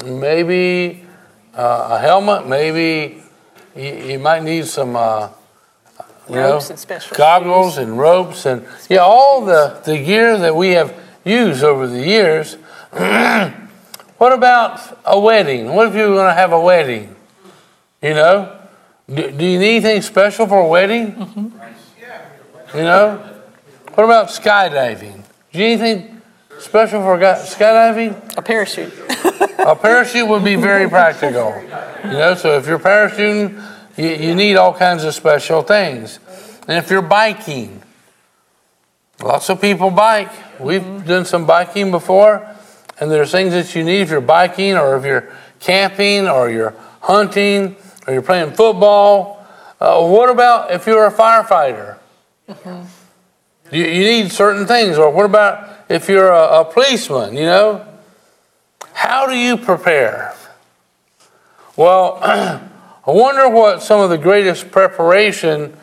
B: Maybe uh, a helmet, maybe you, you might need some uh, you
C: Ropes
B: know,
C: and special
B: goggles and ropes and yeah, all the, the gear that we have used over the years. what about a wedding? What if you were going to have a wedding? You know, do, do you need anything special for a wedding? You know, what about skydiving? Do you need anything special for ga- skydiving?
C: A parachute.
B: A parachute would be very practical. You know, so if you're parachuting, you, you need all kinds of special things. And if you're biking, lots of people bike. We've done some biking before, and there's things that you need if you're biking or if you're camping or you're hunting or you're playing football. Uh, what about if you're a firefighter? You, you need certain things. Or what about if you're a, a policeman, you know? How do you prepare? Well, I wonder what some of the greatest preparation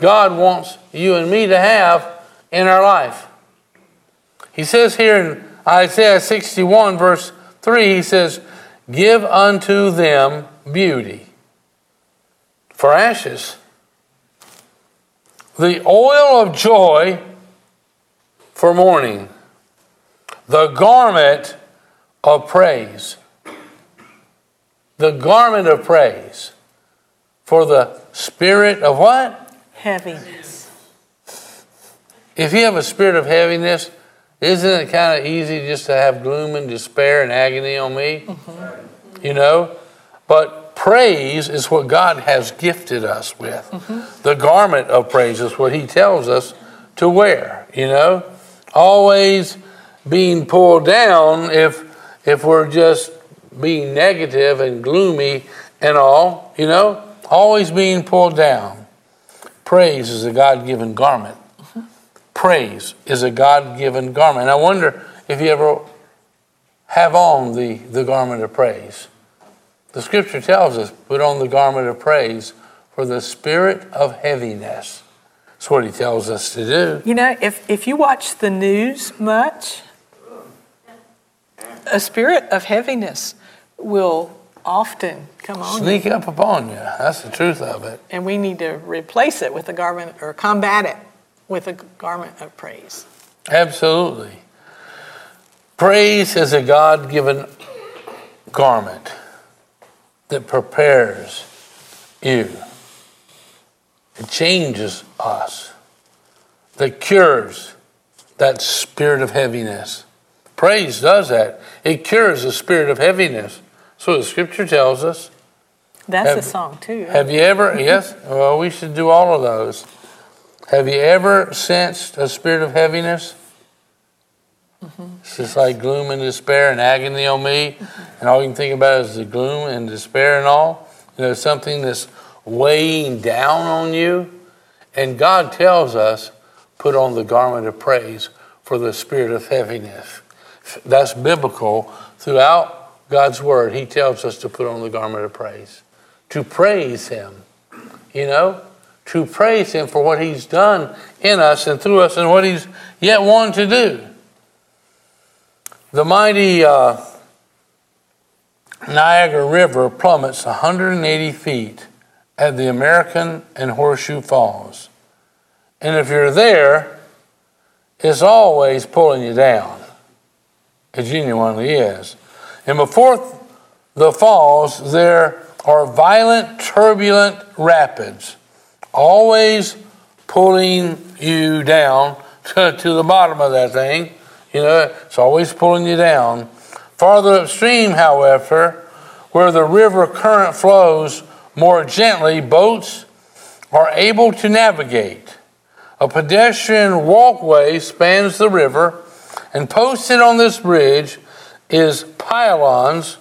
B: God wants you and me to have in our life. He says here in Isaiah 61, verse 3, he says, Give unto them beauty for ashes, the oil of joy for mourning, the garment of praise. The garment of praise for the spirit of what?
C: Heaviness.
B: If you have a spirit of heaviness, isn't it kind of easy just to have gloom and despair and agony on me? Mm-hmm. You know? But praise is what God has gifted us with. Mm-hmm. The garment of praise is what He tells us to wear, you know? Always being pulled down if if we're just being negative and gloomy and all, you know, always being pulled down. Praise is a God given garment. Praise is a God given garment. I wonder if you ever have on the, the garment of praise. The scripture tells us put on the garment of praise for the spirit of heaviness. That's what he tells us to do.
C: You know, if, if you watch the news much, a spirit of heaviness will often come on
B: Sneak
C: you.
B: up upon you. That's the truth of it.
C: And we need to replace it with a garment or combat it with a garment of praise.
B: Absolutely. Praise is a God given garment that prepares you, it changes us, that cures that spirit of heaviness. Praise does that. It cures the spirit of heaviness. So the scripture tells us.
C: That's
B: Have-
C: a song too.
B: Have you ever, yes? Well, we should do all of those. Have you ever sensed a spirit of heaviness? It's just like gloom and despair and agony on me, and all you can think about is the gloom and despair and all. You know, something that's weighing down on you. And God tells us, put on the garment of praise for the spirit of heaviness. That's biblical. Throughout God's word, He tells us to put on the garment of praise, to praise Him, you know, to praise Him for what He's done in us and through us and what He's yet wanting to do. The mighty uh, Niagara River plummets 180 feet at the American and Horseshoe Falls. And if you're there, it's always pulling you down. It genuinely is. And before the falls, there are violent, turbulent rapids, always pulling you down to, to the bottom of that thing. You know, it's always pulling you down. Farther upstream, however, where the river current flows more gently, boats are able to navigate. A pedestrian walkway spans the river, and posted on this bridge is pylons,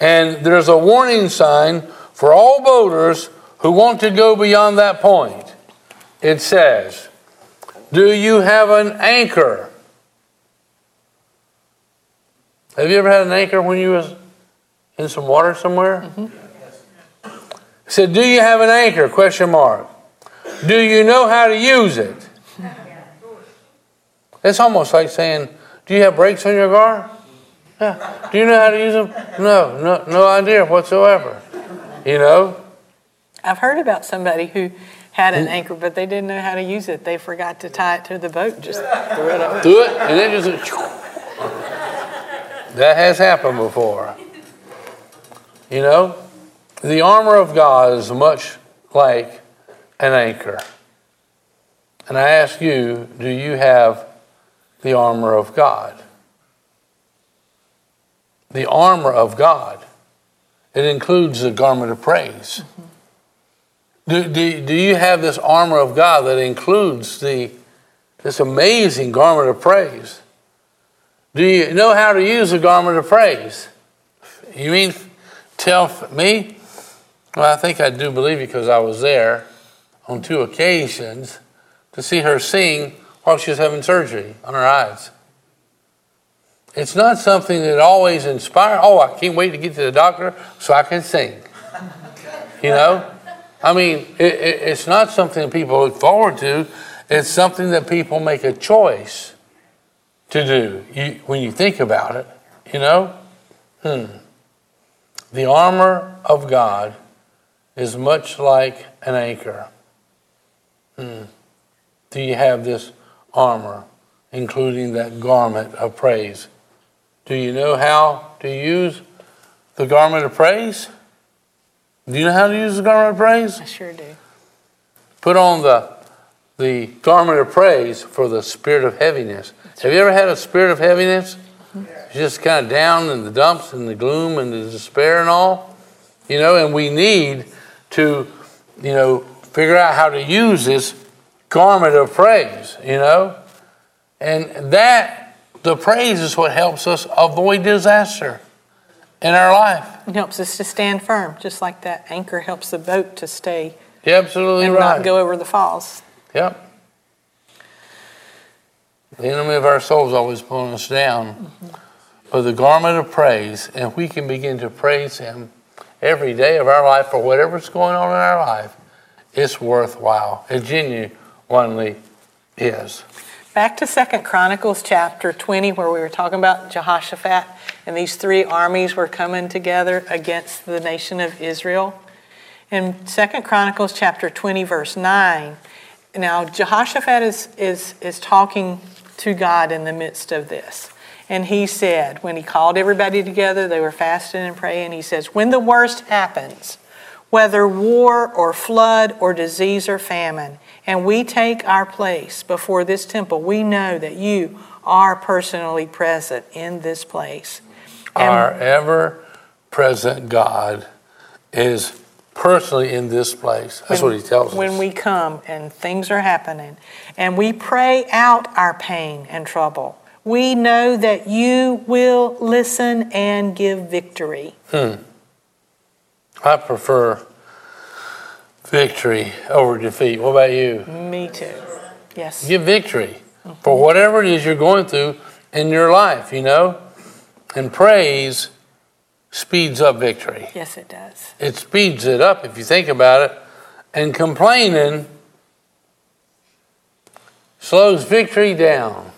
B: and there's a warning sign for all boaters who want to go beyond that point. It says, Do you have an anchor? Have you ever had an anchor when you was in some water somewhere? Mm-hmm. It said, Do you have an anchor? Question mark. Do you know how to use it? It's almost like saying, Do you have brakes on your car? Yeah. Do you know how to use them? No, no, no idea whatsoever. You know?
C: I've heard about somebody who had an hmm. anchor, but they didn't know how to use it. They forgot to tie it to the boat, just threw it over.
B: Do it, and then just. That has happened before. You know? The armor of God is much like an anchor. And I ask you, do you have the armor of God? The armor of God. It includes the garment of praise. Do, do, do you have this armor of God that includes the, this amazing garment of praise? Do you know how to use the garment of praise? You mean tell me? Well, I think I do believe it because I was there on two occasions to see her sing while she was having surgery on her eyes. It's not something that always inspires. Oh, I can't wait to get to the doctor so I can sing. You know? I mean, it, it, it's not something that people look forward to. It's something that people make a choice to do you, when you think about it. You know? Hmm. The armor of God is much like an anchor. Hmm. Do you have this armor, including that garment of praise? Do you know how to use the garment of praise? Do you know how to use the garment of praise?
C: I sure do.
B: Put on the the garment of praise for the spirit of heaviness. Have you ever had a spirit of heaviness? Mm-hmm. Just kind of down in the dumps and the gloom and the despair and all. You know, and we need to, you know, figure out how to use this garment of praise, you know? And that, the praise is what helps us avoid disaster in our life.
C: It helps us to stand firm, just like that anchor helps the boat to stay
B: You're absolutely
C: and
B: right.
C: not go over the falls.
B: Yep. The enemy of our souls always pulling us down. Mm-hmm. But the garment of praise, and we can begin to praise Him every day of our life for whatever's going on in our life, it's worthwhile. It genuinely is.
C: Back to Second Chronicles chapter 20, where we were talking about Jehoshaphat, and these three armies were coming together against the nation of Israel. In Second Chronicles chapter 20, verse 9, now Jehoshaphat is, is, is talking to God in the midst of this. And he said, when he called everybody together, they were fasting and praying. He says, When the worst happens, whether war or flood or disease or famine, and we take our place before this temple, we know that you are personally present in this place. And
B: Our ever present God is personally in this place. That's what He tells us.
C: when we come and things are happening, and we pray out our pain and trouble, we know that you will listen and give victory. Hmm.
B: I prefer victory over defeat. What about you?
C: Me too. Yes.
B: Give victory for whatever it is you're going through in your life, you know? And praise speeds up victory.
C: Yes, it does.
B: It speeds it up if you think about it. And complaining slows victory down.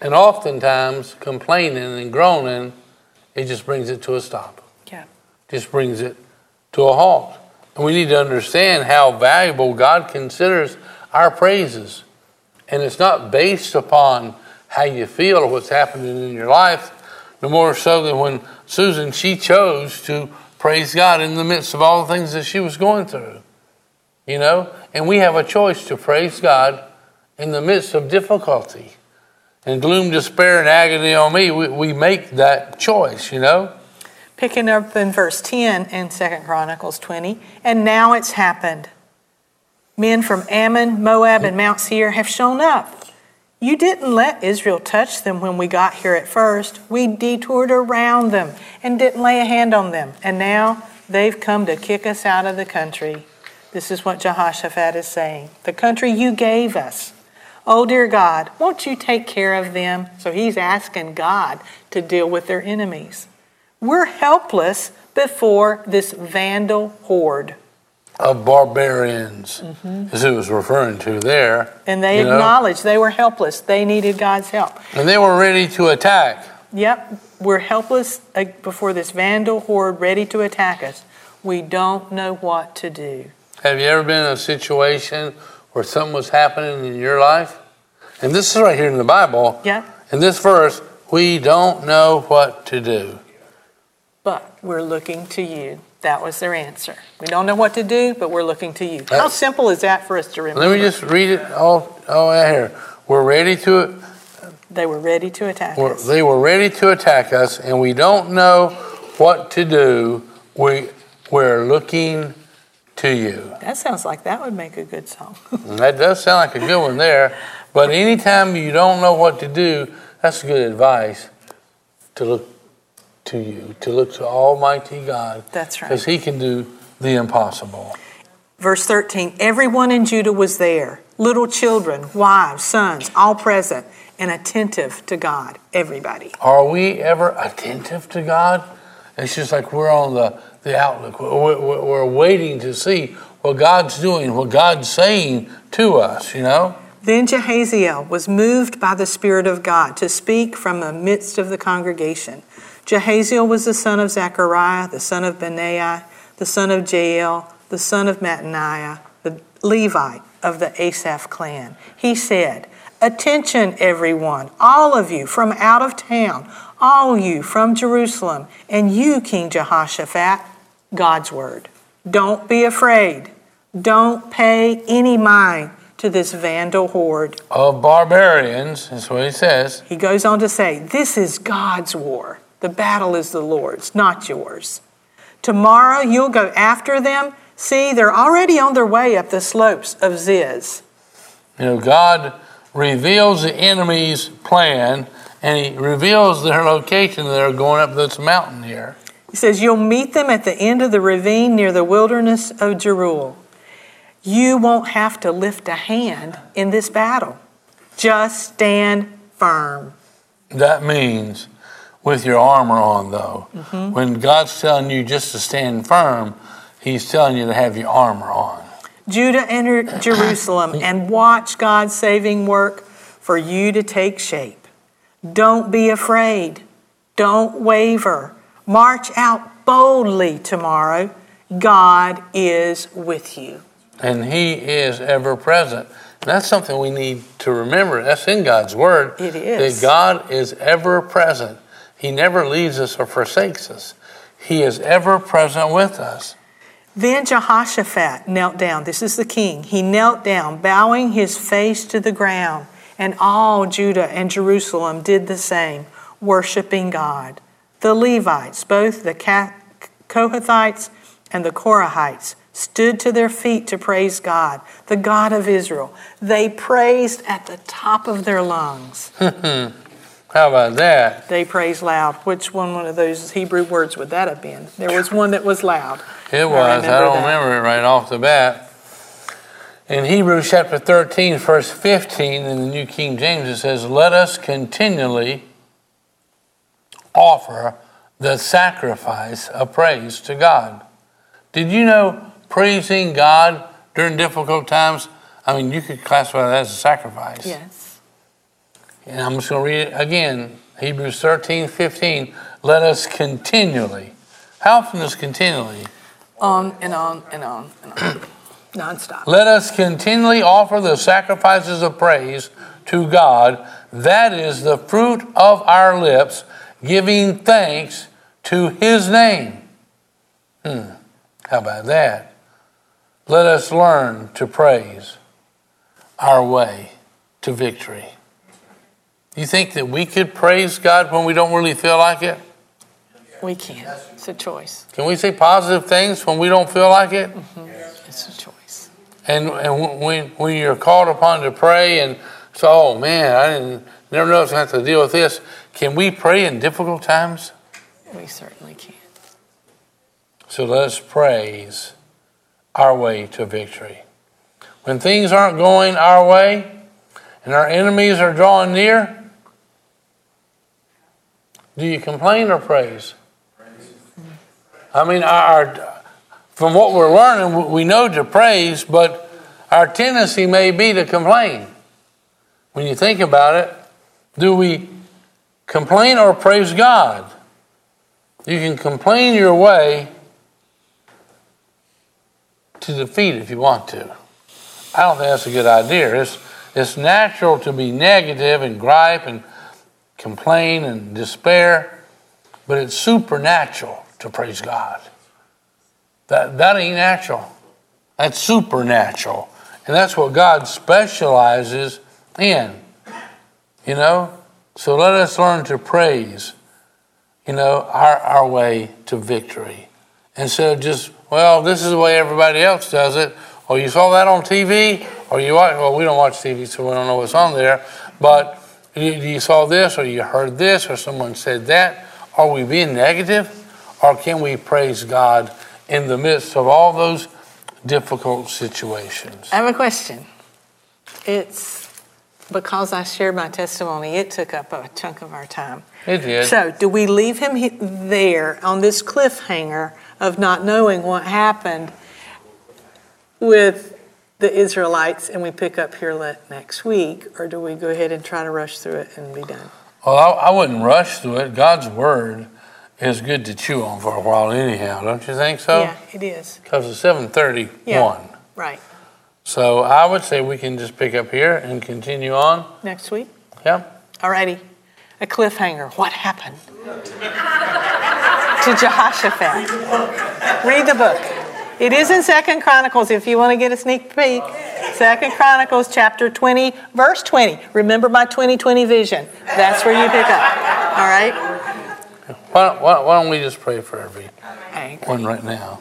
B: And oftentimes, complaining and groaning, it just brings it to a stop.
C: Yeah.
B: just brings it to a halt. And we need to understand how valuable God considers our praises. And it's not based upon how you feel or what's happening in your life, no more so than when Susan, she chose to praise God in the midst of all the things that she was going through. You know? And we have a choice to praise God in the midst of difficulty. And gloom, despair, and agony on me, we, we make that choice, you know?
C: Picking up in verse 10 in 2 Chronicles 20, and now it's happened. Men from Ammon, Moab, and Mount Seir have shown up. You didn't let Israel touch them when we got here at first. We detoured around them and didn't lay a hand on them. And now they've come to kick us out of the country. This is what Jehoshaphat is saying. The country you gave us. Oh, dear God, won't you take care of them? So he's asking God to deal with their enemies. We're helpless before this vandal horde.
B: of barbarians is who it was referring to there.
C: And they
B: you know?
C: acknowledged they were helpless. They needed God's help.
B: And they were ready to attack.
C: Yep, we're helpless uh, before this vandal horde ready to attack us. We don't know what to do.
B: Have you ever been in a situation where something was happening in your life? And this is right here in the Bible.
C: Yeah,
B: In this verse, we don't know what to do.
C: We're looking to you. That was their answer. We don't know what to do, but we're looking to you. How uh, simple is that for us to remember?
B: Let me just read it all, all out here. We're ready to,
C: They were ready to attack
B: we're,
C: us.
B: they were ready to attack us, and we don't know what to do. We, we're looking to you.
C: That sounds like that would make a good song.
B: That does sound like a good one there. But anytime you don't know what to do, that's good advice to look to you, to look to Almighty God.
C: That's right.
B: Because He can do the impossible.
C: Verse 13 Everyone in Judah was there little children, wives, sons, all present and attentive to God. Everybody.
B: Are we ever attentive to God? It's just like we're on the, the outlook. We're, we're, we're waiting to see what God's doing, what God's saying to us, you know?
C: Then Jahaziel was moved by the Spirit of God to speak from the midst of the congregation. Jahaziel was the son of Zechariah, the son of Benaiah, the son of Jael, the son of Mattaniah, the Levite of the Asaph clan. He said, Attention, everyone, all of you from out of town, all you from Jerusalem, and you, King Jehoshaphat, God's word. Don't be afraid. Don't pay any mind to this vandal horde.
B: Of barbarians, that's what he says.
C: He goes on to say, This is God's war. The battle is the Lord's, not yours. Tomorrow you'll go after them. See, they're already on their way up the slopes of Ziz.
B: You know, God reveals the enemy's plan and he reveals their location. They're going up this mountain here.
C: He says, You'll meet them at the end of the ravine near the wilderness of Jeruel. You won't have to lift a hand in this battle. Just stand firm.
B: That means with your armor on, though.
C: Mm-hmm.
B: When God's telling you just to stand firm, He's telling you to have your armor on.
C: Judah entered Jerusalem and watch God's saving work for you to take shape. Don't be afraid. Don't waver. March out boldly tomorrow. God is with you.
B: And He is ever present. That's something we need to remember. That's in God's Word.
C: It is.
B: That God is ever present. He never leaves us or forsakes us. He is ever present with us.
C: Then Jehoshaphat knelt down. This is the king. He knelt down, bowing his face to the ground. And all Judah and Jerusalem did the same, worshiping God. The Levites, both the Kohathites and the Korahites, stood to their feet to praise God, the God of Israel. They praised at the top of their lungs.
B: How about that?
C: They praise loud. Which one, one of those Hebrew words would that have been? There was one that was loud.
B: It was. I, don't
C: that.
B: remember it right off the bat. In Hebrews chapter 13, verse 15, in the New King James, it says, Let us continually offer the sacrifice of praise to God. Did you know praising God during difficult times? I mean, you could classify that as a sacrifice.
C: Yes.
B: And I'm just going to read it again Hebrews 13, 15. Let us continually. How often is continually?
C: On and on and on and on. Nonstop.
B: Let us continually offer the sacrifices of praise to God. That is the fruit of our lips, giving thanks to His name. Hmm. How about that? Let us learn to praise our way to victory. You think that we could praise God when we don't really feel like it?
C: We can. It's a choice.
B: Can we say positive things when we don't feel like it?
C: Mm-hmm. It's a choice.
B: And, and when, when you're called upon to pray and so, oh man, I didn't never know I was going to have to deal with this. Can we pray in difficult times?
C: We certainly can.
B: So let us praise our way to victory. When things aren't going our way and our enemies are drawing near, do you complain or praise? I mean, our, from what we're learning, we know to praise, but our tendency may be to complain. When you think about it, do we complain or praise God? You can complain your way to defeat if you want to. I don't think that's a good idea. It's, it's natural to be negative and gripe and complain and despair, but it's supernatural to praise God. That, that ain't natural. That's supernatural. And that's what God specializes in. You know? So let us learn to praise, you know, our, our way to victory. Instead of just, well, this is the way everybody else does it. Or you saw that on TV, or oh, you watch, well, we don't watch TV, so we don't know what's on there. But you, you saw this, or you heard this, or someone said that. Are we being negative? Or can we praise God in the midst of all those difficult situations?
C: I have a question. It's because I shared my testimony, it took up a chunk of our time.
B: It did.
C: So, do we leave him he- there on this cliffhanger of not knowing what happened with the Israelites and we pick up here next week? Or do we go ahead and try to rush through it and be done?
B: Well, I, I wouldn't rush through it. God's word is good to chew on for a while, anyhow. Don't you think so?
C: yeah, it is.
B: Because it's seven thirty-one.
C: Yeah. Right.
B: So I would say we can just pick up here and continue on.
C: Next week?
B: Yeah.
C: Alrighty. A cliffhanger. What happened to Jehoshaphat? Read the book. It is in Second Chronicles if you want to get a sneak peek. Second Chronicles chapter 20, verse 20. Remember my 2020 vision. That's where you pick up. All right?
B: Why, why, why don't we just pray for every
C: one
B: right now?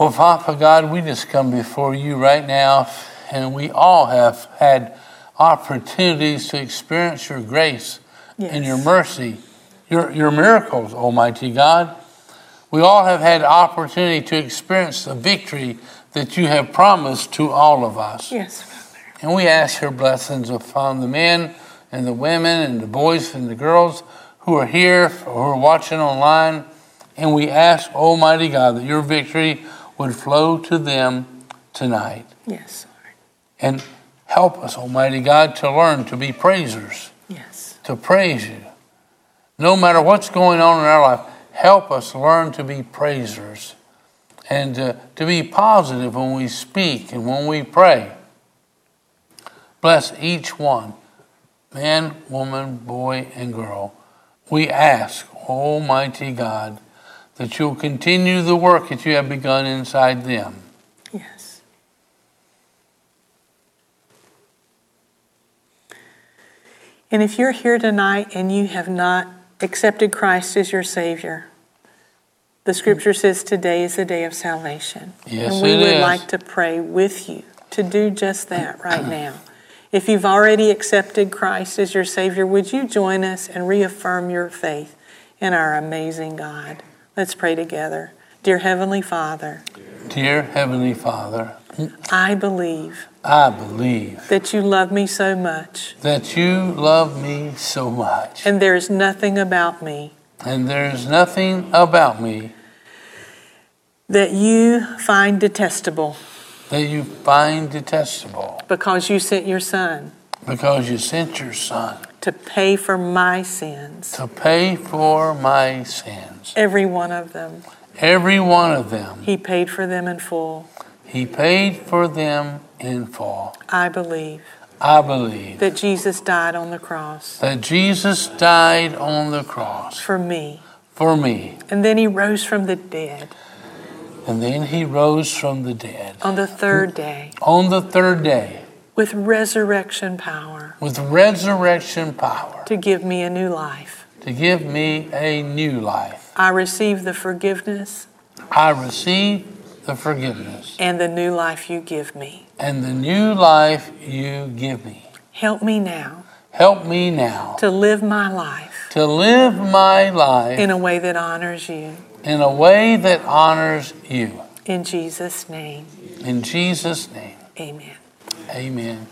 B: Well, Papa God, we just come before you right now, and we all have had opportunities to experience your grace and your mercy, your, your miracles, Almighty God. We all have had opportunity to experience the victory that you have promised to all of us.
C: Yes, Father.
B: And we ask your blessings upon the men and the women and the boys and the girls who are here, who are watching online. And we ask, Almighty God, that your victory would flow to them tonight.
C: Yes, Lord.
B: And help us, Almighty God, to learn to be praisers,
C: Yes.
B: to praise you. No matter what's going on in our life, help us learn to be praisers and uh, to be positive when we speak and when we pray. Bless each one, man, woman, boy, and girl. We ask, Almighty God, that you'll continue the work that you have begun inside them.
C: Yes. And if you're here tonight and you have not accepted Christ as your Savior, the scripture says today is the day of salvation.
B: Yes,
C: and we would
B: is.
C: like to pray with you to do just that right now. If you've already accepted Christ as your Savior, would you join us and reaffirm your faith in our amazing God? Let's pray together. Dear Heavenly Father,
B: Dear Heavenly Father,
C: I believe
B: I believe
C: that you love me so much,
B: that you love me so much,
C: and there is nothing about me
B: and there's nothing about me
C: that you find detestable
B: that you find detestable
C: because you sent your Son
B: because you sent your Son
C: to pay for my sins,
B: to pay for my sins.
C: every one of them.
B: Every one of them.
C: He paid for them in full.
B: He paid for them in full.
C: I believe
B: I believe
C: that Jesus died on the cross
B: that Jesus died on the cross
C: for me,
B: for me,
C: and then he rose from the dead.
B: And then he rose from the dead.
C: On the third day.
B: On the third day.
C: With resurrection power.
B: With resurrection power.
C: To give me a new life.
B: to give me a new life.
C: I receive the forgiveness.
B: I receive the forgiveness
C: and the new life you give me.
B: and the new life you give me.
C: Help me now
B: Help me now
C: to live my life
B: to live my life
C: in a way that honors you.
B: in a way that honors you.
C: In Jesus' name,
B: In Jesus' name,
C: amen.
B: amen.